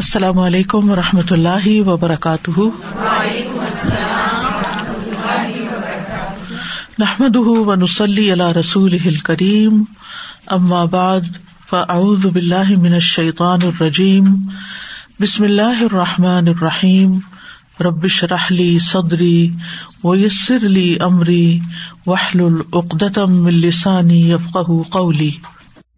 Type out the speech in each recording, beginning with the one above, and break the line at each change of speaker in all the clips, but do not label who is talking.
السلام علیکم و رحمۃ اللہ وبرکاتہ۔ نحمد و نسلی اللہ رسول کریم اما بعد، فاعوذ باللہ من الشیطان الرجیم۔ بسم اللہ الرحمٰن الرحیم۔ ربش رحلی صدری و یسر علی عمری وحل العقدم السانی یفق قولی۔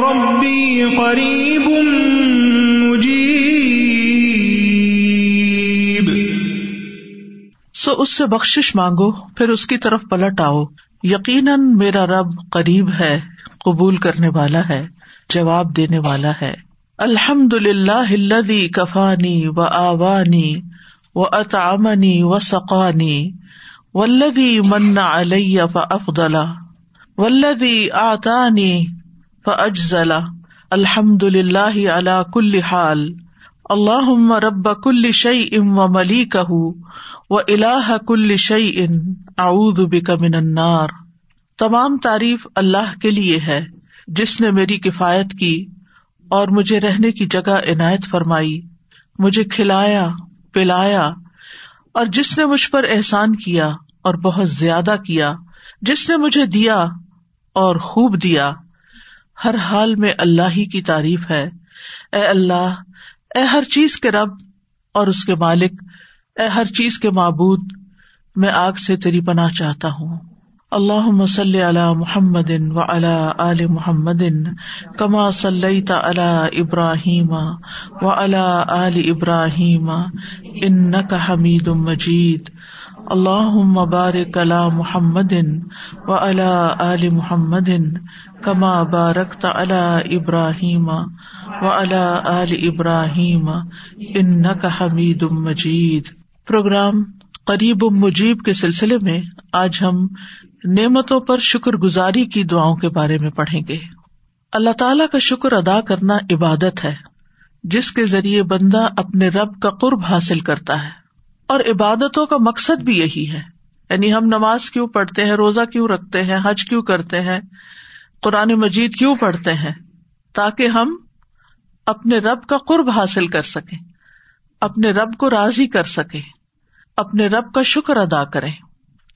ربی قریب
سو اس سے بخش مانگو، پھر اس کی طرف پلٹ آؤ۔ یقیناً میرا رب قریب ہے، قبول کرنے والا ہے، جواب دینے والا ہے۔ الحمد للہ کفانی و آوانی و اطامنی و سقانی ولدی من علیہ ف افدلا ولدی آتانی فجزلا الحمد للہ اللہ کل حال. اللہ رب کل شعی ام و ملی کہ و اللہ کل شعی ان اعود تمام تعریف اللہ کے لیے ہے، جس نے میری کفایت کی اور مجھے رہنے کی جگہ عنایت فرمائی، مجھے کھلایا، پلایا اور جس نے مجھ پر احسان کیا اور بہت زیادہ کیا، جس نے مجھے دیا اور خوب دیا۔ ہر حال میں اللہ ہی کی تعریف ہے۔ اے اللہ، اے ہر چیز کے رب اور اس کے مالک، اے ہر چیز کے معبود، میں آگ سے تیری پناہ چاہتا ہوں۔ اللہ مسل علی محمد و علی محمد کما صلی علی ابراہیم و علی ابراہیم ان کا حمید مجید۔ اللہ مبارک علی محمد و علی محمد کما بارک علی ابراہیم و علی ابراہیم ان کا حمید مجید۔ پروگرام قریب مجیب کے سلسلے میں آج ہم نعمتوں پر شکر گزاری کی دعاؤں کے بارے میں پڑھیں گے۔ اللہ تعالی کا شکر ادا کرنا عبادت ہے، جس کے ذریعے بندہ اپنے رب کا قرب حاصل کرتا ہے۔ اور عبادتوں کا مقصد بھی یہی ہے۔ یعنی ہم نماز کیوں پڑھتے ہیں، روزہ کیوں رکھتے ہیں، حج کیوں کرتے ہیں، قرآن مجید کیوں پڑھتے ہیں، تاکہ ہم اپنے رب کا قرب حاصل کر سکیں، اپنے رب کو راضی کر سکیں، اپنے رب کا شکر ادا کریں۔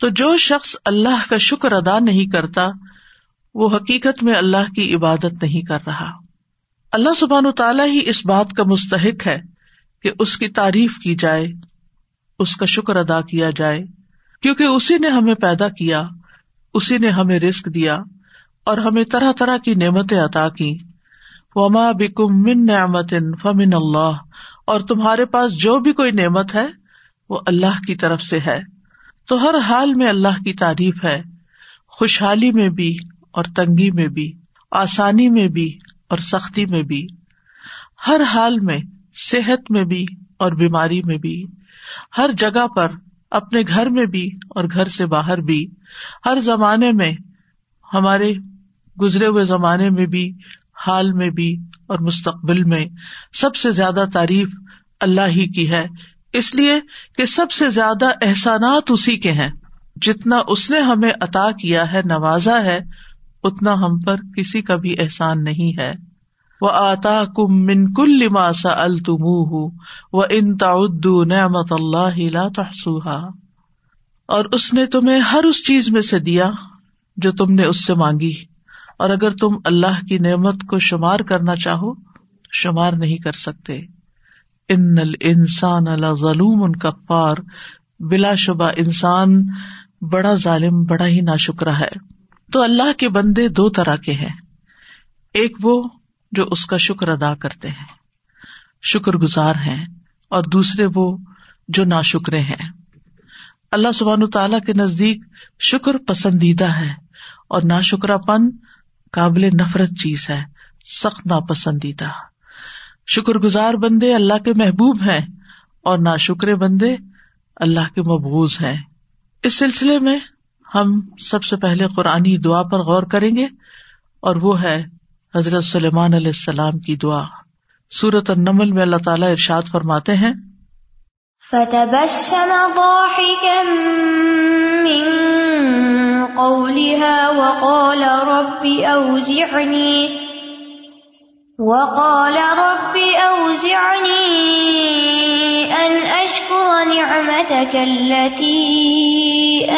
تو جو شخص اللہ کا شکر ادا نہیں کرتا، وہ حقیقت میں اللہ کی عبادت نہیں کر رہا۔ اللہ سبحان تعالیٰ ہی اس بات کا مستحق ہے کہ اس کی تعریف کی جائے۔ اس کا شکر ادا کیا جائے، کیونکہ اسی نے ہمیں پیدا کیا، اسی نے ہمیں رسک دیا اور ہمیں طرح طرح کی نعمتیں عطا کی۔ وما بکم من نعمت فمن اللہ اور تمہارے پاس جو بھی کوئی نعمت ہے، وہ اللہ کی طرف سے ہے۔ تو ہر حال میں اللہ کی تعریف ہے، خوشحالی میں بھی اور تنگی میں بھی، آسانی میں بھی اور سختی میں بھی۔ ہر حال میں، صحت میں بھی اور بیماری میں بھی۔ ہر جگہ پر، اپنے گھر میں بھی اور گھر سے باہر بھی۔ ہر زمانے میں، ہمارے گزرے ہوئے زمانے میں بھی، حال میں بھی اور مستقبل میں سب سے زیادہ تعریف اللہ ہی کی ہے۔ اس لیے کہ سب سے زیادہ احسانات اسی کے ہیں۔ جتنا اس نے ہمیں عطا کیا ہے، نوازا ہے، اتنا ہم پر کسی کا بھی احسان نہیں ہے۔ آتا کم من کل لماسا التم و ان تعدو نعمت اللہ تحسوہا اور اس نے تمہیں ہر اس چیز میں سے دیا جو تم نے اس سے مانگی۔ اور اگر تم اللہ کی نعمت کو شمار کرنا چاہو، شمار نہیں کر سکتے۔ ان انسان ظلوم ان کفار۔ بلا شبہ انسان بڑا ظالم، بڑا ہی نا شکرا ہے۔ تو اللہ کے بندے دو طرح کے ہیں۔ ایک وہ جو اس کا شکر ادا کرتے ہیں۔ شکر گزار ہیں اور دوسرے وہ جو نا شکرے ہیں۔ اللہ سبحان تعالی کے نزدیک شکر پسندیدہ ہے اور نا شکرا پن قابل نفرت چیز ہے، سخت ناپسندیدہ۔ شکر گزار بندے اللہ کے محبوب ہیں اور نا شکرے بندے اللہ کے مبوض ہیں۔ اس سلسلے میں ہم سب سے پہلے قرآنی دعا پر غور کریں گے اور وہ ہے حضرت سلیمان علیہ السلام کی دعا۔ سورت النمل میں اللہ تعالیٰ ارشاد فرماتے ہیں
فتبسم ضاحكا من قولها وقال رب أوزعني، وقال رب أوزعني أن أشكر نعمتك التي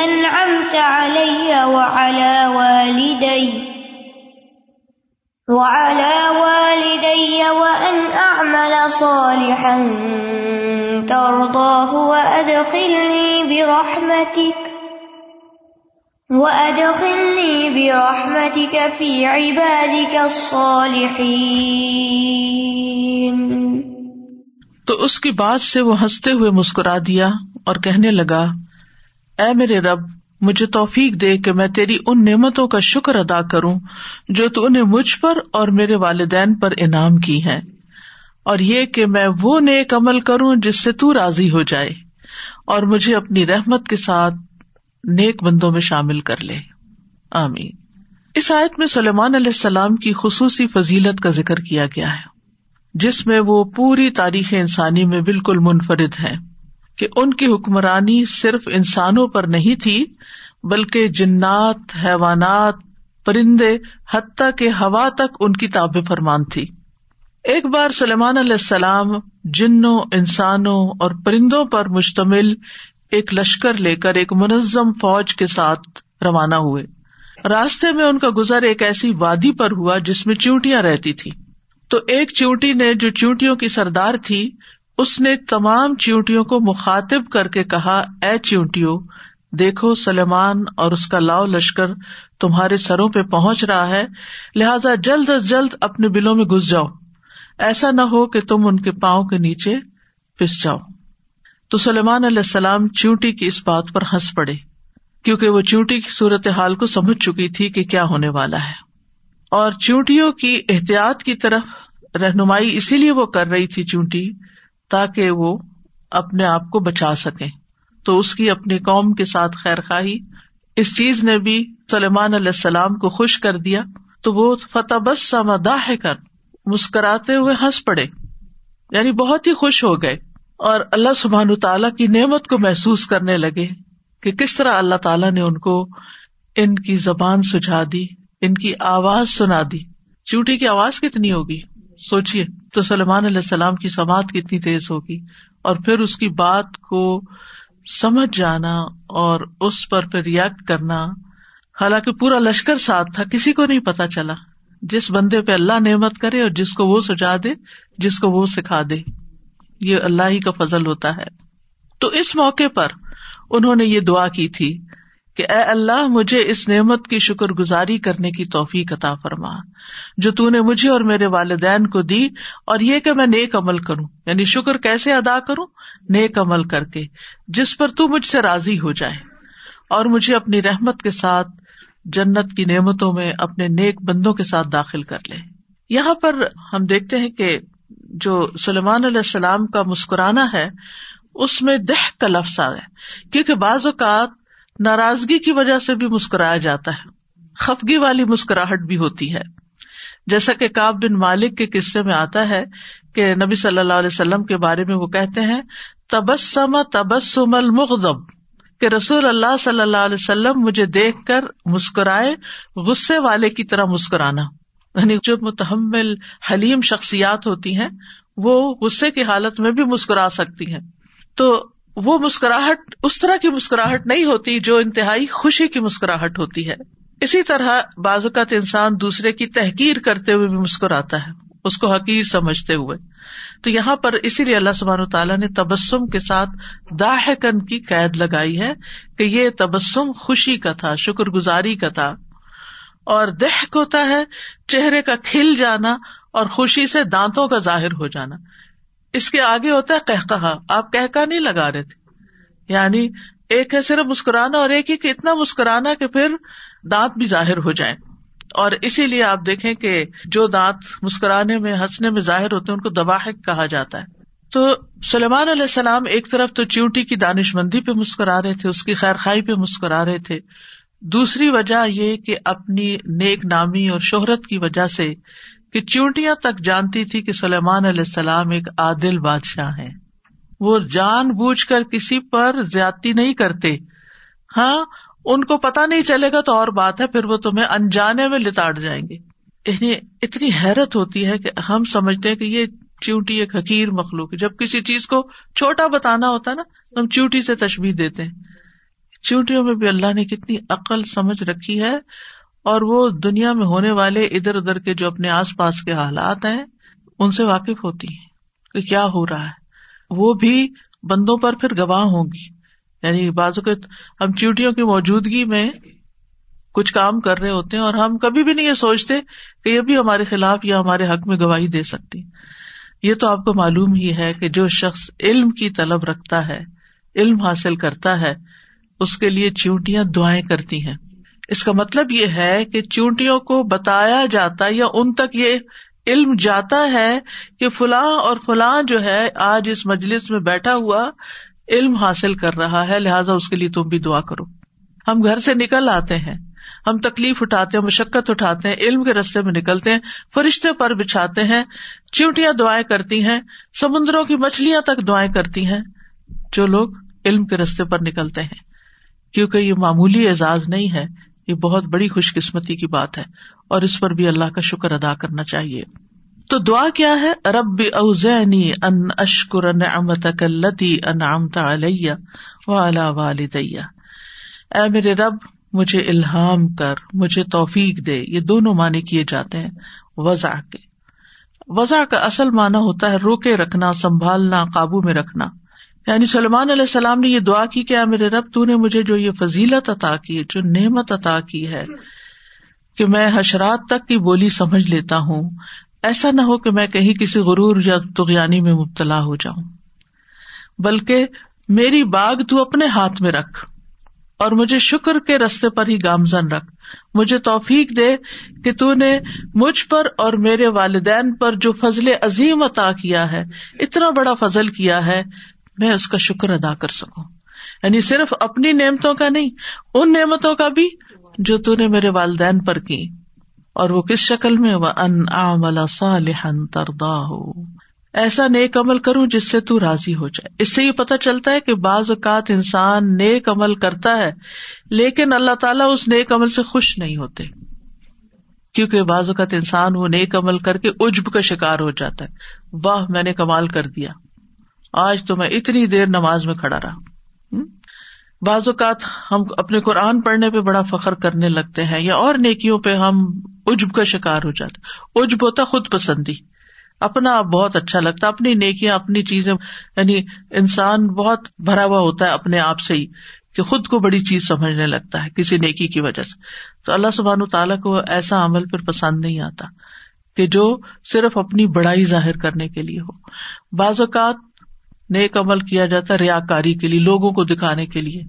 أنعمت علي وعلى والدي. وعلى والدي وأن أعمل صالحا ترضاه وأدخلني برحمتك وأدخلني برحمتك في عبادك الصالحين.
تو اس کی بات سے وہ ہنستے ہوئے مسکرا دیا اور کہنے لگا، اے میرے رب مجھے توفیق دے کہ میں تیری ان نعمتوں کا شکر ادا کروں جو تو نے مجھ پر اور میرے والدین پر انعام کی ہے اور یہ کہ میں وہ نیک عمل کروں جس سے تو راضی ہو جائے اور مجھے اپنی رحمت کے ساتھ نیک بندوں میں شامل کر لے۔ آمین۔ اس آیت میں سلیمان علیہ السلام کی خصوصی فضیلت کا ذکر کیا گیا ہے، جس میں وہ پوری تاریخ انسانی میں بالکل منفرد ہے کہ ان کی حکمرانی صرف انسانوں پر نہیں تھی، بلکہ جنات، حیوانات، پرندے، حتیٰ کے ہوا تک ان کی تاب فرمان تھی۔ ایک بار سلیمان علیہ السلام جنوں، انسانوں اور پرندوں پر مشتمل ایک لشکر لے کر ایک منظم فوج کے ساتھ روانہ ہوئے۔ راستے میں ان کا گزر ایک ایسی وادی پر ہوا جس میں چیونٹیاں رہتی تھی تو ایک چیونٹی نے جو چیونٹیوں کی سردار تھی اس نے تمام چیونٹیوں کو مخاطب کر کے کہا، اے چیونٹیوں، دیکھو سلیمان اور اس کا لاؤ لشکر تمہارے سروں پہ پہنچ رہا ہے، لہذا جلد از جلد اپنے بلوں میں گھس جاؤ۔ ایسا نہ ہو کہ تم ان کے پاؤں کے نیچے پس جاؤ۔ تو سلیمان علیہ السلام چیونٹی کی اس بات پر ہنس پڑے، کیونکہ وہ چیونٹی کی صورت حال کو سمجھ چکی تھی کہ کیا ہونے والا ہے۔ اور چیونٹیوں کی احتیاط کی طرف رہنمائی اسی لیے وہ کر رہی تھی چونٹی تاکہ وہ اپنے آپ کو بچا سکے۔ تو اس کی اپنی قوم کے ساتھ خیر خواہی۔ اس چیز نے بھی سلیمان علیہ السلام کو خوش کر دیا۔ تو وہ فتح بس سمداح کر مسکراتے ہوئے ہنس پڑے۔ یعنی بہت ہی خوش ہو گئے۔ اور اللہ سبحان تعالیٰ کی نعمت کو محسوس کرنے لگے کہ کس طرح اللہ تعالیٰ نے ان کو ان کی زبان سجھا دی، ان کی آواز سنا دی۔ چوٹی کی آواز کتنی ہوگی؟ سوچیے تو سلمان علیہ السلام کی سماعت کتنی تیز ہوگی اور پھر اس کی بات کو سمجھ جانا اور اس پر پھر ریئیکٹ کرنا۔ حالانکہ پورا لشکر ساتھ تھا، کسی کو نہیں پتا چلا۔ جس بندے پہ اللہ نعمت کرے اور جس کو وہ سجا دے، جس کو وہ سکھا دے۔ یہ اللہ ہی کا فضل ہوتا ہے۔ تو اس موقع پر انہوں نے یہ دعا کی تھی۔ کہ اے اللہ، مجھے اس نعمت کی شکر گزاری کرنے کی توفیق عطا فرما، جو تو نے مجھے اور میرے والدین کو دی، اور یہ کہ میں نیک عمل کروں۔ یعنی شکر کیسے ادا کروں؟ نیک عمل کر کے، جس پر تو مجھ سے راضی ہو جائے۔ اور مجھے اپنی رحمت کے ساتھ جنت کی نعمتوں میں اپنے نیک بندوں کے ساتھ داخل کر لے۔ یہاں پر ہم دیکھتے ہیں کہ جو سلیمان علیہ السلام کا مسکرانا ہے، اس میں دہ کا لفظ آ ہے۔ کیونکہ بعض اوقات ناراضگی کی وجہ سے بھی مسکرایا جاتا ہے۔ خفگی والی مسکراہٹ بھی ہوتی ہے۔ جیسا کہ کاب بن مالک کے قصے میں آتا ہے کہ نبی صلی اللہ علیہ وسلم کے بارے میں وہ کہتے ہیں، تبسم تبسم المغضب، کہ رسول اللہ صلی اللہ علیہ وسلم مجھے دیکھ کر مسکرائے، غصے والے کی طرح مسکرانا۔ یعنی جو متحمل، حلیم شخصیات ہوتی ہیں، وہ غصے کی حالت میں بھی مسکرا سکتی ہیں۔ تو وہ مسکراہٹ، اس طرح کی مسکراہٹ نہیں ہوتی جو انتہائی خوشی کی مسکراہٹ ہوتی ہے۔ اسی طرح بعض اوقات انسان دوسرے کی تحقیر کرتے ہوئے بھی مسکراتا ہے، اس کو حقیر سمجھتے ہوئے۔ تو یہاں پر اسی لیے اللہ سبحان تعالیٰ نے تبسم کے ساتھ داہکن کی قید لگائی ہے کہ یہ تبسم خوشی کا تھا، شکر گزاری کا تھا۔ اور دہک ہوتا ہے چہرے کا کھل جانا اور خوشی سے دانتوں کا ظاہر ہو جانا۔ اس کے آگے ہوتا ہے کہ کہا۔ آپ کہ نہیں لگا رہے تھے۔ یعنی ایک ہے صرف مسکرانا اور ایک ہی کہ اتنا مسکرانا کہ پھر دانت بھی ظاہر ہو جائے اور اسی لیے آپ دیکھیں کہ جو دانت مسکرانے میں، ہنسنے میں ظاہر ہوتے ہیں، ان کو دباحق کہا جاتا ہے۔ تو سلیمان علیہ السلام ایک طرف تو چیونٹی کی دانش مندی پہ مسکرا رہے تھے، اس کی خیر خائی پہ مسکرا رہے تھے۔ دوسری وجہ یہ کہ اپنی نیک نامی اور شہرت کی وجہ سے کہ چیونٹیاں تک جانتی تھی کہ سلیمان علیہ السلام ایک عادل بادشاہ ہے وہ جان بوجھ کر کسی پر زیادتی نہیں کرتے۔ ہاں ان کو پتا نہیں چلے گا تو اور بات ہے، پھر وہ تمہیں انجانے میں لتاڑ جائیں گے۔ یعنی اتنی حیرت ہوتی ہے کہ ہم سمجھتے ہیں کہ یہ چیونٹی ایک حقیر مخلوق ہے۔ جب کسی چیز کو چھوٹا بتانا ہوتا ہے نا، تو ہم چیوٹی سے تشبیح دیتے ہیں۔ چیونٹیوں میں بھی اللہ نے کتنی عقل سمجھ رکھی ہے۔ اور وہ دنیا میں ہونے والے ادھر ادھر کے جو اپنے آس پاس کے حالات ہیں، ان سے واقف ہوتی ہیں کہ کیا ہو رہا ہے۔ وہ بھی بندوں پر پھر گواہ ہوں گی۔ یعنی بازو کے ہم چیوٹیوں کی موجودگی میں کچھ کام کر رہے ہوتے ہیں اور ہم کبھی بھی نہیں یہ سوچتے کہ یہ بھی ہمارے خلاف یا ہمارے حق میں گواہی دے سکتی۔ یہ تو آپ کو معلوم ہی ہے کہ جو شخص علم کی طلب رکھتا ہے، علم حاصل کرتا ہے، اس کے لیے چیونٹیاں دعائیں کرتی ہیں۔ اس کا مطلب یہ ہے کہ چونٹیوں کو بتایا جاتا یا ان تک یہ علم جاتا ہے کہ فلاں اور فلاں جو ہے آج اس مجلس میں بیٹھا ہوا علم حاصل کر رہا ہے، لہٰذا اس کے لیے تم بھی دعا کرو۔ ہم گھر سے نکل آتے ہیں۔ ہم تکلیف اٹھاتے ہیں، مشقت اٹھاتے ہیں، علم کے رستے میں نکلتے ہیں، فرشتے پر بچھاتے ہیں چیونٹیاں دعائیں کرتی ہیں، سمندروں کی مچھلیاں تک دعائیں کرتی ہیں۔ جو لوگ علم کے رستے پر نکلتے ہیں، کیونکہ یہ معمولی اعزاز نہیں ہے۔ یہ بہت بڑی خوش قسمتی کی بات ہے اور اس پر بھی اللہ کا شکر ادا کرنا چاہیے۔ تو دعا کیا ہے؟ رب اوزینی ان اشکر نعمتک اللتی انعمت علیہ وعلا والدیہ۔ اے میرے رب، مجھے الہام کر، مجھے توفیق دے۔ یہ دونوں معنی کیے جاتے ہیں وضع کے۔ وضع کا اصل معنی ہوتا ہے روکے رکھنا، سنبھالنا، قابو میں رکھنا۔ یعنی سلمان علیہ السلام نے یہ دعا کی کہ میرے رب، تو نے مجھے جو یہ فضیلت عطا کی، جو نعمت عطا کی ہے، کہ میں حشرات تک کی بولی سمجھ لیتا ہوں۔ ایسا نہ ہو کہ میں کہیں کسی غرور یا تغیانی میں مبتلا ہو جاؤں۔ بلکہ میری باغ تو اپنے ہاتھ میں رکھ اور مجھے شکر کے رستے پر ہی گامزن رکھ۔ مجھے توفیق دے کہ تو نے مجھ پر اور میرے والدین پر جو فضل عظیم عطا کیا ہے، اتنا بڑا فضل کیا ہے میں اس کا شکر ادا کر سکوں۔ یعنی صرف اپنی نعمتوں کا نہیں، ان نعمتوں کا بھی جو تو نے میرے والدین پر کی۔ اور وہ کس شکل میں؟ وہ ان ہو ایسا نیک عمل کروں جس سے تو راضی ہو جائے۔ اس سے یہ پتا چلتا ہے کہ بعض اوقات انسان نیک عمل کرتا ہے، لیکن اللہ تعالیٰ اس نیک عمل سے خوش نہیں ہوتے۔ کیونکہ بعض اوقات انسان وہ نیک عمل کر کے اجب کا شکار ہو جاتا ہے۔ واہ، میں نے کمال کر دیا۔ آج تو میں اتنی دیر نماز میں کھڑا رہا بعض اوقات ہم اپنے قرآن پڑھنے پہ بڑا فخر کرنے لگتے ہیں یا اور نیکیوں پہ ہم اجب کا شکار ہو جاتے اجب ہوتا خود پسندی۔ اپنا آپ بہت اچھا لگتا اپنی نیکیاں، اپنی چیزیں۔ یعنی انسان بہت بھرا ہوا ہوتا ہے اپنے آپ سے ہی کہ خود کو بڑی چیز سمجھنے لگتا ہے کسی نیکی کی وجہ سے۔ تو اللہ سبحان تعالیٰ کو ایسا عمل پھر پسند نہیں آتا کہ جو صرف اپنی بڑائی ظاہر کرنے کے لیے ہو۔ بعض اوقات نیک عمل کیا جاتا ہے ریا کاری کے لیے، لوگوں کو دکھانے کے لیے۔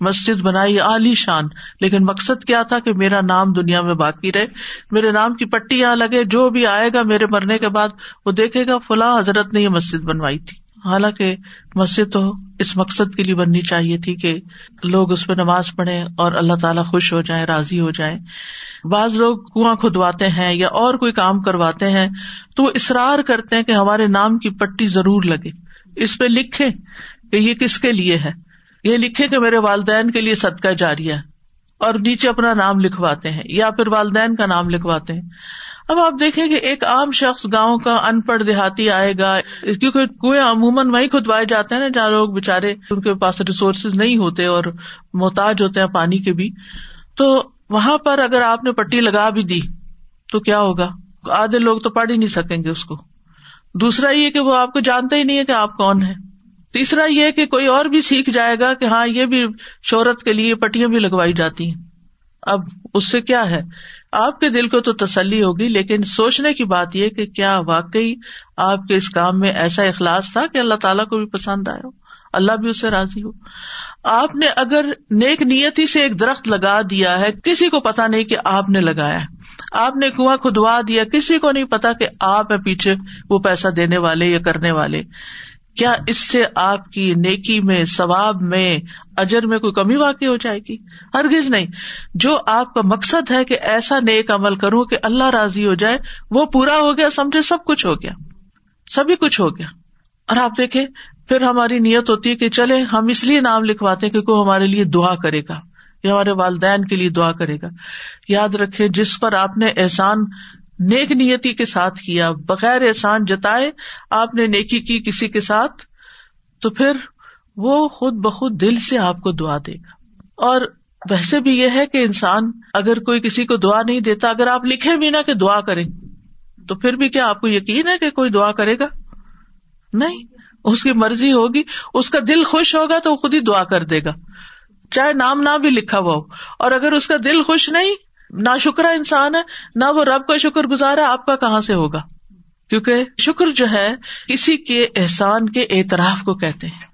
مسجد بنائی عالی شان۔ لیکن مقصد کیا تھا کہ میرا نام دنیا میں باقی رہے۔ میرے نام کی پٹی یہاں لگے، جو بھی آئے گا میرے مرنے کے بعد وہ دیکھے گا، فلاں حضرت نے یہ مسجد بنوائی تھی۔ حالانکہ مسجد تو اس مقصد کے لیے بننی چاہیے تھی کہ لوگ اس پہ نماز پڑھے اور اللہ تعالیٰ خوش ہو جائے راضی ہو جائے بعض لوگ کنواں کھدواتے ہیں یا اور کوئی کام کرواتے ہیں تو وہ اصرار کرتے ہیں کہ ہمارے نام کی پٹی ضرور لگے۔ اس پہ لکھے کہ یہ کس کے لیے ہے؟ یہ لکھے کہ میرے والدین کے لیے صدقہ جاری ہے اور نیچے اپنا نام لکھواتے ہیں یا پھر والدین کا نام لکھواتے ہیں۔ اب آپ دیکھیں کہ ایک عام شخص گاؤں کا ان پڑھ دیہاتی آئے گا، کیونکہ کنویں عموماً وہیں کھدوائے جاتے ہیں نا، جہاں لوگ بےچارے ان کے پاس ریسورسز نہیں ہوتے اور محتاج ہوتے ہیں پانی کے بھی۔ تو وہاں پر اگر آپ نے پٹی لگا بھی دی تو کیا ہوگا؟ آدھے لوگ تو پڑھ ہی نہیں سکیں گے اس کو۔ دوسرا یہ کہ وہ آپ کو جانتے ہی نہیں ہے کہ آپ کون ہے تیسرا یہ کہ کوئی اور بھی سیکھ جائے گا کہ ہاں یہ بھی شہرت کے لیے پٹیاں بھی لگوائی جاتی ہیں۔ اب اس سے کیا ہے؟ آپ کے دل کو تو تسلی ہوگی، لیکن سوچنے کی بات یہ کہ کیا واقعی آپ کے اس کام میں ایسا اخلاص تھا کہ اللہ تعالیٰ کو بھی پسند آئے ہو؟ اللہ بھی اس سے راضی ہو۔ آپ نے اگر نیک نیتی سے ایک درخت لگا دیا ہے، کسی کو پتا نہیں کہ آپ نے لگایا ہے۔ آپ نے کنواں کھدوا دیا، کسی کو نہیں پتا کہ آپ ہے پیچھے وہ پیسہ دینے والے یا کرنے والے۔ کیا اس سے آپ کی نیکی میں، ثواب میں، اجر میں کوئی کمی واقع ہو جائے گی؟ ہرگز نہیں۔ جو آپ کا مقصد ہے کہ ایسا نیک عمل کروں کہ اللہ راضی ہو جائے، وہ پورا ہو گیا، سمجھے سب کچھ ہو گیا۔ سبھی کچھ ہو گیا۔ اور آپ دیکھے پھر ہماری نیت ہوتی ہے کہ چلے ہم اس لیے نام لکھواتے کہ کوئی ہمارے لیے دعا کرے گا۔ یا ہمارے والدین کے لیے دعا کرے گا۔ یاد رکھے جس پر آپ نے احسان، نیک نیتی کے ساتھ کیا، بغیر احسان جتائے آپ نے نیکی کی کسی کے ساتھ، تو پھر وہ خود بخود دل سے آپ کو دعا دے گا۔ اور ویسے بھی یہ ہے کہ انسان اگر کوئی کسی کو دعا نہیں دیتا، اگر آپ لکھے بھی نا کہ دعا کرے تو پھر بھی کیا آپ کو یقین ہے کہ کوئی دعا کرے گا؟ نہیں، اس کی مرضی ہوگی، اس کا دل خوش ہوگا تو وہ خود ہی دعا کر دے گا۔ چاہے نام نہ بھی لکھا ہوا ہو۔ اور اگر اس کا دل خوش نہیں نہ شکرا انسان ہے، نہ وہ رب کا شکر گزار ہے آپ کا کہاں سے ہوگا؟ کیونکہ شکر جو ہے کسی کے احسان کے اعتراف کو کہتے ہیں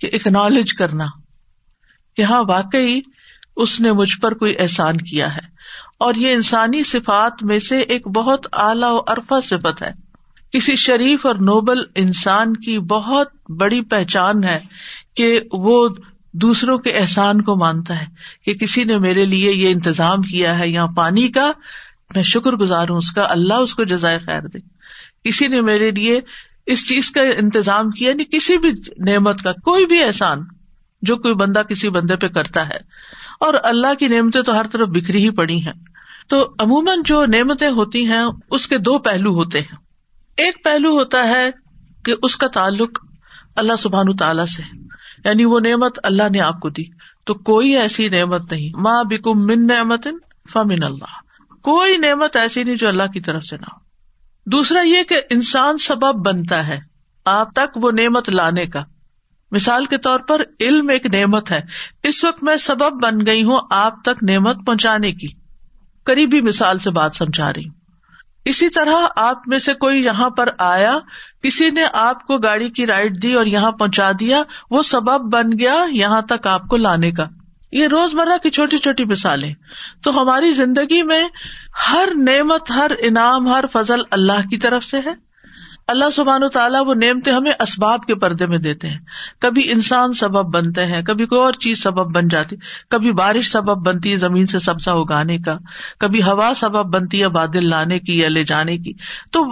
کہ اکنالج کرنا کہ ہاں واقعی اس نے مجھ پر کوئی احسان کیا ہے۔ اور یہ انسانی صفات میں سے ایک بہت اعلی و ارفا صفت ہے۔ کسی شریف اور نوبل انسان کی بہت بڑی پہچان ہے کہ وہ دوسروں کے احسان کو مانتا ہے کہ کسی نے میرے لیے یہ انتظام کیا ہے، یہاں پانی کا، میں شکر گزار ہوں، اس کا اللہ اس کو جزائے خیر دے۔ کسی نے میرے لیے اس چیز کا انتظام کیا نہیں کسی بھی نعمت کا، کوئی بھی احسان جو کوئی بندہ کسی بندے پہ کرتا ہے۔ اور اللہ کی نعمتیں تو ہر طرف بکھری ہی پڑی ہیں۔ تو عموماً جو نعمتیں ہوتی ہیں، اس کے دو پہلو ہوتے ہیں۔ ایک پہلو ہوتا ہے کہ اس کا تعلق اللہ سبحان تعالی سے یعنی وہ نعمت اللہ نے آپ کو دی۔ تو کوئی ایسی نعمت نہیں۔ ماں بکم من نعمت فمن اللہ۔ کوئی نعمت ایسی نہیں جو اللہ کی طرف سے نہ ہو۔ دوسرا یہ کہ انسان سبب بنتا ہے آپ تک وہ نعمت لانے کا۔ مثال کے طور پر علم ایک نعمت ہے۔ اس وقت میں سبب بن گئی ہوں آپ تک نعمت پہنچانے کی۔ قریبی مثال سے بات سمجھا رہی ہوں۔ اسی طرح آپ میں سے کوئی یہاں پر آیا، کسی نے آپ کو گاڑی کی رائڈ دی اور یہاں پہنچا دیا، وہ سبب بن گیا یہاں تک آپ کو لانے کا۔ یہ روز مرہ کی چھوٹی چھوٹی مثالیں۔ تو ہماری زندگی میں ہر نعمت، ہر انعام، ہر فضل اللہ کی طرف سے ہے؟ اللہ سبحان و تعالیٰ وہ نعمتیں ہمیں اسباب کے پردے میں دیتے ہیں۔ کبھی انسان سبب بنتے ہیں، کبھی کوئی اور چیز سبب بن جاتی، کبھی بارش سبب بنتی ہے زمین سے سبزہ اگانے کا، کبھی ہوا سبب بنتی ہے بادل لانے کی یا لے جانے کی۔ تو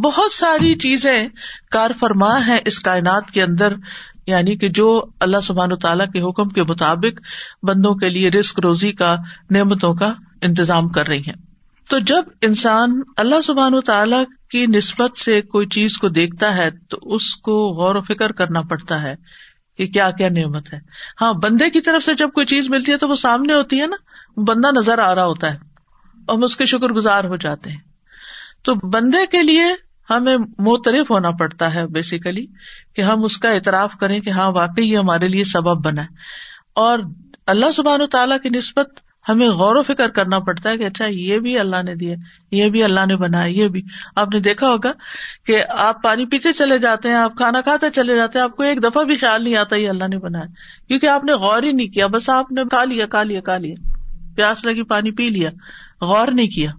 بہت ساری چیزیں کار فرما ہے اس کائنات کے اندر یعنی کہ جو اللہ سبحان و تعالیٰ کے حکم کے مطابق بندوں کے لیے رسک روزی کا، نعمتوں کا انتظام کر رہی ہیں۔ تو جب انسان اللہ سبحان و تعالیٰ کی نسبت سے کوئی چیز کو دیکھتا ہے تو اس کو غور و فکر کرنا پڑتا ہے کہ کیا کیا نعمت ہے۔ ہاں بندے کی طرف سے جب کوئی چیز ملتی ہے تو وہ سامنے ہوتی ہے نا بندہ نظر آ رہا ہوتا ہے اور ہم اس کے شکر گزار ہو جاتے ہیں۔ تو بندے کے لیے ہمیں موترف ہونا پڑتا ہے بیسیکلی کہ ہم اس کا اعتراف کریں کہ ہاں واقعی یہ ہمارے لیے سبب بنا ہے۔ اور اللہ سبحان و تعالیٰ کی نسبت ہمیں غور و فکر کرنا پڑتا ہے کہ اچھا یہ بھی اللہ نے دیا یہ بھی اللہ نے بنایا، یہ بھی۔ آپ نے دیکھا ہوگا کہ آپ پانی پیتے چلے جاتے ہیں، آپ کھانا کھاتے چلے جاتے ہیں، آپ کو ایک دفعہ بھی خیال نہیں آتا یہ اللہ نے بنایا۔ کیونکہ آپ نے غور ہی نہیں کیا، بس آپ نے کھا لیا کھا لیا کھا لیا۔ پیاس لگی، پانی پی لیا۔ غور نہیں کیا۔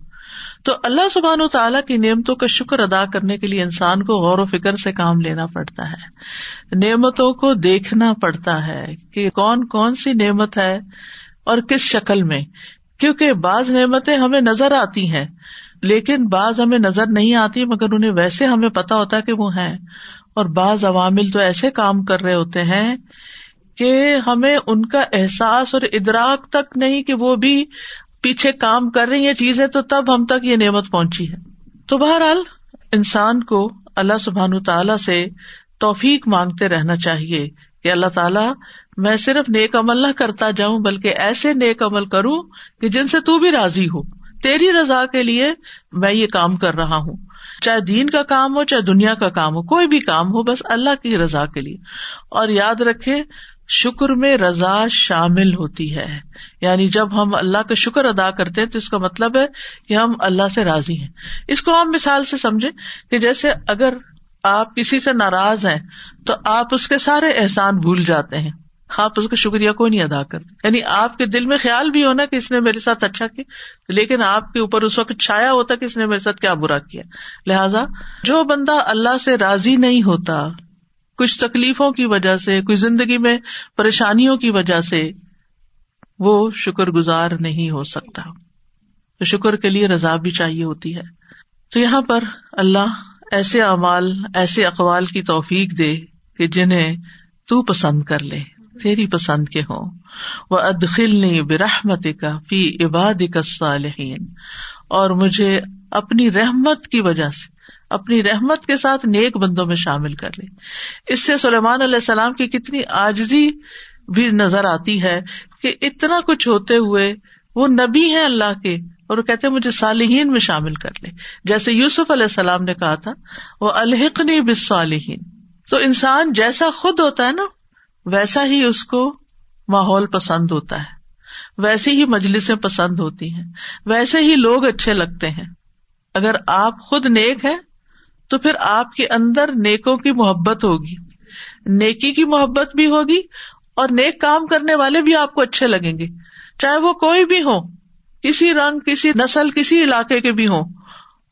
تو اللہ سبحان و تعالیٰ کی نعمتوں کا شکر ادا کرنے کے لیے انسان کو غور و فکر سے کام لینا پڑتا ہے۔ نعمتوں کو دیکھنا پڑتا ہے کہ کون کون سی نعمت ہے اور کس شکل میں؟ کیونکہ بعض نعمتیں ہمیں نظر آتی ہیں، لیکن بعض ہمیں نظر نہیں آتی، مگر انہیں ویسے ہمیں پتا ہوتا کہ وہ ہیں۔ اور بعض عوامل تو ایسے کام کر رہے ہوتے ہیں کہ ہمیں ان کا احساس اور ادراک تک نہیں کہ وہ بھی پیچھے کام کر رہی ہیں چیزیں، تو تب ہم تک یہ نعمت پہنچی ہے۔ تو بہرحال، انسان کو اللہ سبحان تعالی سے توفیق مانگتے رہنا چاہیے۔ کہ اللہ تعالیٰ میں صرف نیک عمل نہ کرتا جاؤں، بلکہ ایسے نیک عمل کروں کہ جن سے تو بھی راضی ہو تیری رضا کے لیے میں یہ کام کر رہا ہوں۔ چاہے دین کا کام ہو، چاہے دنیا کا کام ہو، کوئی بھی کام ہو، بس اللہ کی رضا کے لیے۔ اور یاد رکھے، شکر میں رضا شامل ہوتی ہے۔ یعنی جب ہم اللہ کا شکر ادا کرتے ہیں تو اس کا مطلب ہے کہ ہم اللہ سے راضی ہیں۔ اس کو ہم مثال سے سمجھے کہ جیسے اگر آپ کسی سے ناراض ہیں تو آپ اس کے سارے احسان بھول جاتے ہیں۔ آپ اس کا شکریہ کوئی نہیں ادا کرتے۔ یعنی آپ کے دل میں خیال بھی ہونا کہ اس نے میرے ساتھ اچھا کیا، لیکن آپ کے اوپر اس وقت چھایا ہوتا کہ اس نے میرے ساتھ کیا برا کیا۔ لہذا جو بندہ اللہ سے راضی نہیں ہوتا، کچھ تکلیفوں کی وجہ سے، کچھ زندگی میں پریشانیوں کی وجہ سے، وہ شکر گزار نہیں ہو سکتا۔ تو شکر کے لیے رضا بھی چاہیے ہوتی ہے۔ تو یہاں پر اللہ ایسے اعمال، ایسے اقوال کی توفیق دے کہ جنہیں تو پسند کر لے، تیری پسند کے ہوں۔ وہ ادخل نے برحمت کا فی عباد کا صالحین اور مجھے اپنی رحمت کی وجہ سے، اپنی رحمت کے ساتھ نیک بندوں میں شامل کر لے۔ اس سے سلیمان علیہ السلام کی کتنی آجزی بھی نظر آتی ہے کہ اتنا کچھ ہوتے ہوئے وہ نبی ہے اللہ کے اور وہ کہتے مجھے صالحین میں شامل کر لے۔ جیسے یوسف علیہ السلام نے کہا تھا، وہ الحقنی بس تو انسان جیسا خود ہوتا ہے نا، ویسا ہی اس کو ماحول پسند ہوتا ہے۔ ویسی ہی مجلسیں پسند ہوتی ہیں۔ ویسے ہی لوگ اچھے لگتے ہیں۔ اگر آپ خود نیک ہے تو پھر آپ کے اندر نیکوں کی محبت ہوگی۔ نیکی کی محبت بھی ہوگی اور نیک کام کرنے والے بھی آپ کو اچھے لگیں گے۔ چاہے وہ کوئی بھی ہو، کسی رنگ، کسی نسل، کسی علاقے کے بھی ہوں،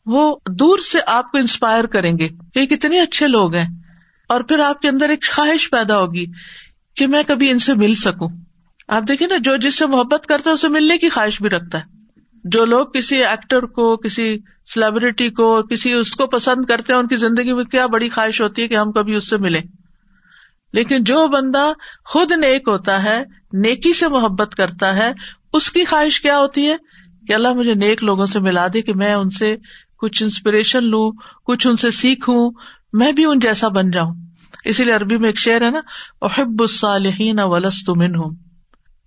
وہ دور سے آپ کو انسپائر کریں گے کہ کتنے اچھے لوگ ہیں۔ اور پھر آپ کے اندر ایک خواہش پیدا ہوگی کہ میں کبھی ان سے مل سکوں۔ آپ دیکھیں نا، جو جس سے محبت کرتا ہے، اسے ملنے کی خواہش بھی رکھتا ہے۔ جو لوگ کسی ایکٹر کو، کسی سیلیبریٹی کو، کسی اس کو پسند کرتے ہیں، ان کی زندگی میں کیا بڑی خواہش ہوتی ہے کہ ہم کبھی اس سے ملیں؟ لیکن جو بندہ خود نیک ہوتا ہے، نیکی سے محبت کرتا ہے، اس کی خواہش کیا ہوتی ہے؟ کہ اللہ مجھے نیک لوگوں سے ملا دے کہ میں ان سے کچھ انسپریشن لوں، کچھ ان سے سیکھوں، میں بھی ان جیسا بن جاؤں۔ اسی لیے عربی میں ایک شعر ہے نا، احب الصالحین ولست منہم۔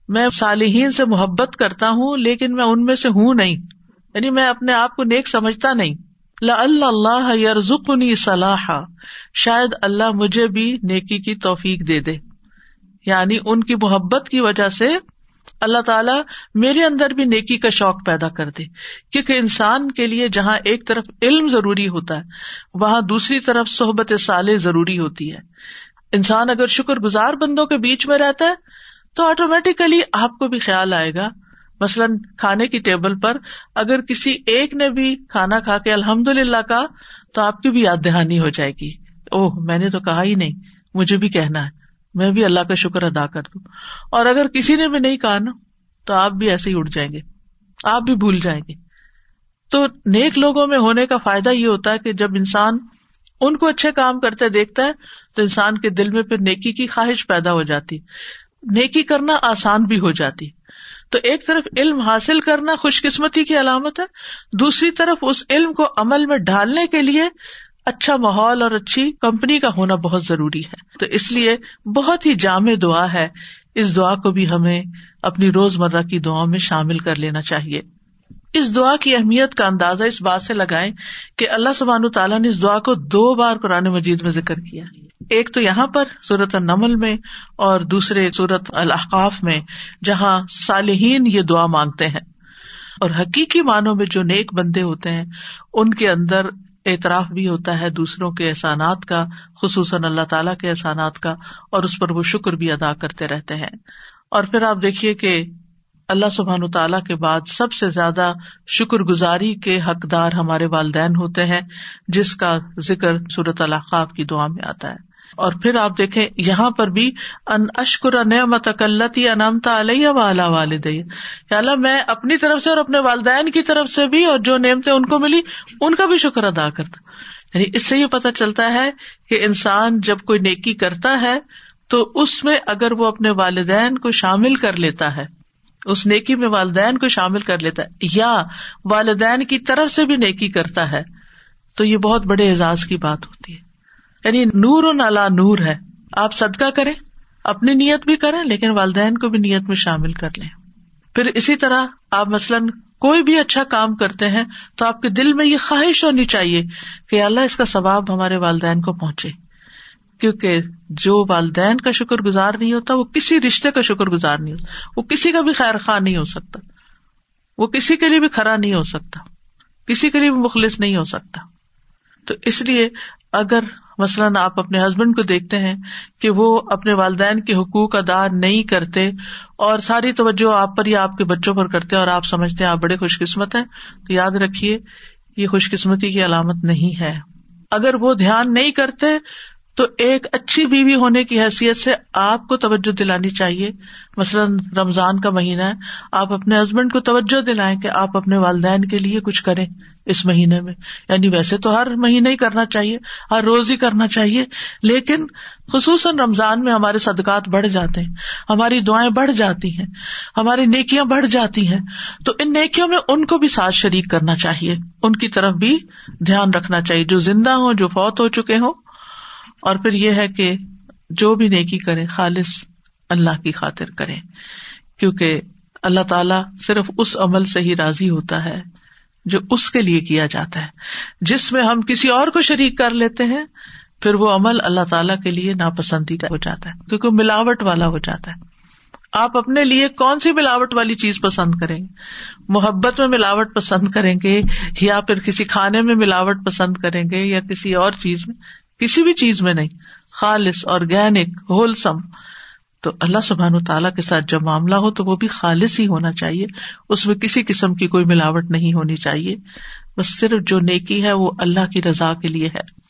میں صالحین سے محبت کرتا ہوں، لیکن میں ان میں سے ہوں نہیں۔ یعنی میں اپنے آپ کو نیک سمجھتا نہیں۔ اللہ اللہ یرزقنی صلاح شاید اللہ مجھے بھی نیکی کی توفیق دے دے۔ یعنی ان کی محبت کی وجہ سے اللہ تعالیٰ میرے اندر بھی نیکی کا شوق پیدا کر دے۔ کیونکہ انسان کے لیے جہاں ایک طرف علم ضروری ہوتا ہے، وہاں دوسری طرف صحبت سال ضروری ہوتی ہے۔ انسان اگر شکر گزار بندوں کے بیچ میں رہتا ہے، تو آٹومیٹیکلی آپ کو بھی خیال آئے گا مثلاً کھانے کی ٹیبل پر اگر کسی ایک نے بھی کھانا کھا کے الحمد للہ کا تو آپ کی بھی یاد دہانی ہو جائے گی۔ اوہ، میں نے تو کہا ہی نہیں، مجھے بھی کہنا ہے، میں بھی اللہ کا شکر ادا کر دوں۔ اور اگر کسی نے بھی نہیں کہا نا، تو آپ بھی ایسے ہی اٹھ جائیں گے، آپ بھی بھول جائیں گے۔ تو نیک لوگوں میں ہونے کا فائدہ یہ ہوتا ہے کہ جب انسان ان کو اچھے کام کرتے دیکھتا ہے، تو انسان کے دل میں پھر نیکی کی خواہش پیدا ہو جاتی۔ نیکی کرنا آسان بھی ہو جاتی۔ تو ایک طرف علم حاصل کرنا خوش قسمتی کی علامت ہے، دوسری طرف اس علم کو عمل میں ڈالنے کے لیے اچھا ماحول اور اچھی کمپنی کا ہونا بہت ضروری ہے۔ تو اس لیے بہت ہی جامع دعا ہے، اس دعا کو بھی ہمیں اپنی روز مرہ کی دعا میں شامل کر لینا چاہیے۔ اس دعا کی اہمیت کا اندازہ اس بات سے لگائے کہ اللہ سبحان تعالیٰ نے اس دعا کو دو بار قرآن مجید میں ذکر کیا۔ ایک تو یہاں پر صورت النمل میں اور دوسرے صورت الحقاف میں جہاں صالحین یہ دعا مانگتے ہیں۔ اور حقیقی معنوں میں جو نیک بندے ہوتے ہیں، ان کے اندر اعتراف بھی ہوتا ہے دوسروں کے احسانات کا، خصوصاً اللہ تعالیٰ کے احسانات کا، اور اس پر وہ شکر بھی ادا کرتے رہتے ہیں۔ اور پھر آپ دیکھیے کہ اللہ سبحان تعالیٰ کے بعد سب سے زیادہ شکر گزاری کے حقدار ہمارے والدین ہوتے ہیں، جس کا ذکر صورت القاب کی دعا میں آتا ہے۔ اور پھر آپ دیکھیں، یہاں پر بھی، ان اشکر نعمت اکلتی انامتا علیہ والا والد اللہ، میں اپنی طرف سے اور اپنے والدین کی طرف سے بھی، اور جو نعمتیں ان کو ملی، ان کا بھی شکر ادا کرتا۔ یعنی اس سے یہ پتا چلتا ہے کہ انسان جب کوئی نیکی کرتا ہے، تو اس میں اگر وہ اپنے والدین کو شامل کر لیتا ہے اس نیکی میں والدین کو شامل کر لیتا ہے۔ یا والدین کی طرف سے بھی نیکی کرتا ہے، تو یہ بہت بڑے اعزاز کی بات ہوتی ہے۔ یعنی نور نالا نور ہے۔ آپ صدقہ کریں، اپنی نیت بھی کریں، لیکن والدین کو بھی نیت میں شامل کر لیں۔ پھر اسی طرح آپ مثلاً کوئی بھی اچھا کام کرتے ہیں، تو آپ کے دل میں یہ خواہش ہونی چاہیے کہ اللہ اس کا ثواب ہمارے والدین کو پہنچے۔ کیونکہ جو والدین کا شکر گزار نہیں ہوتا، وہ کسی رشتے کا شکر گزار نہیں ہوتا۔ وہ کسی کا بھی خیر خواہ نہیں ہو سکتا۔ وہ کسی کے لیے بھی کھڑا نہیں ہو سکتا۔ کسی کے لیے بھی مخلص نہیں ہو سکتا۔ تو اس لیے اگر مثلاً آپ اپنے ہسبینڈ کو دیکھتے ہیں کہ وہ اپنے والدین کے حقوق ادا نہیں کرتے اور ساری توجہ آپ پر یا آپ کے بچوں پر کرتے اور آپ سمجھتے ہیں آپ بڑے خوش قسمت ہیں، تو یاد رکھیے، یہ خوش قسمتی کی علامت نہیں ہے۔ اگر وہ دھیان نہیں کرتے تو ایک اچھی بیوی ہونے کی حیثیت سے آپ کو توجہ دلانی چاہیے۔ مثلاً رمضان کا مہینہ ہے، آپ اپنے ہسبینڈ کو توجہ دلائیں کہ آپ اپنے والدین کے لیے کچھ کریں اس مہینے میں۔ یعنی ویسے تو ہر مہینے ہی کرنا چاہیے، ہر روز ہی کرنا چاہیے، لیکن خصوصاً رمضان میں ہمارے صدقات بڑھ جاتے ہیں، ہماری دعائیں بڑھ جاتی ہیں، ہماری نیکیاں بڑھ جاتی ہیں۔ تو ان نیکیوں میں ان کو بھی ساتھ شریک کرنا چاہیے، ان کی طرف بھی دھیان رکھنا چاہیے۔ جو زندہ ہوں، جو فوت ہو چکے ہوں اور پھر یہ ہے کہ جو بھی نیکی کرے خالص اللہ کی خاطر کرے کیونکہ اللہ تعالی صرف اس عمل سے ہی راضی ہوتا ہے جو اس کے لیے کیا جاتا ہے۔ جس میں ہم کسی اور کو شریک کر لیتے ہیں، پھر وہ عمل اللہ تعالیٰ کے لیے ناپسندیدہ ہو جاتا ہے، کیونکہ ملاوٹ والا ہو جاتا ہے۔ آپ اپنے لیے کون سی ملاوٹ والی چیز پسند کریں؟ گے محبت میں ملاوٹ پسند کریں گے یا پھر کسی کھانے میں ملاوٹ پسند کریں گے یا کسی اور چیز میں؟ کسی بھی چیز میں نہیں، خالص آرگینک ہولسم تو اللہ سبحان و تعالیٰ کے ساتھ جب معاملہ ہو تو وہ بھی خالص ہی ہونا چاہیے۔ اس میں کسی قسم کی کوئی ملاوٹ نہیں ہونی چاہیے۔ بس صرف جو نیکی ہے وہ اللہ کی رضا کے لیے ہے۔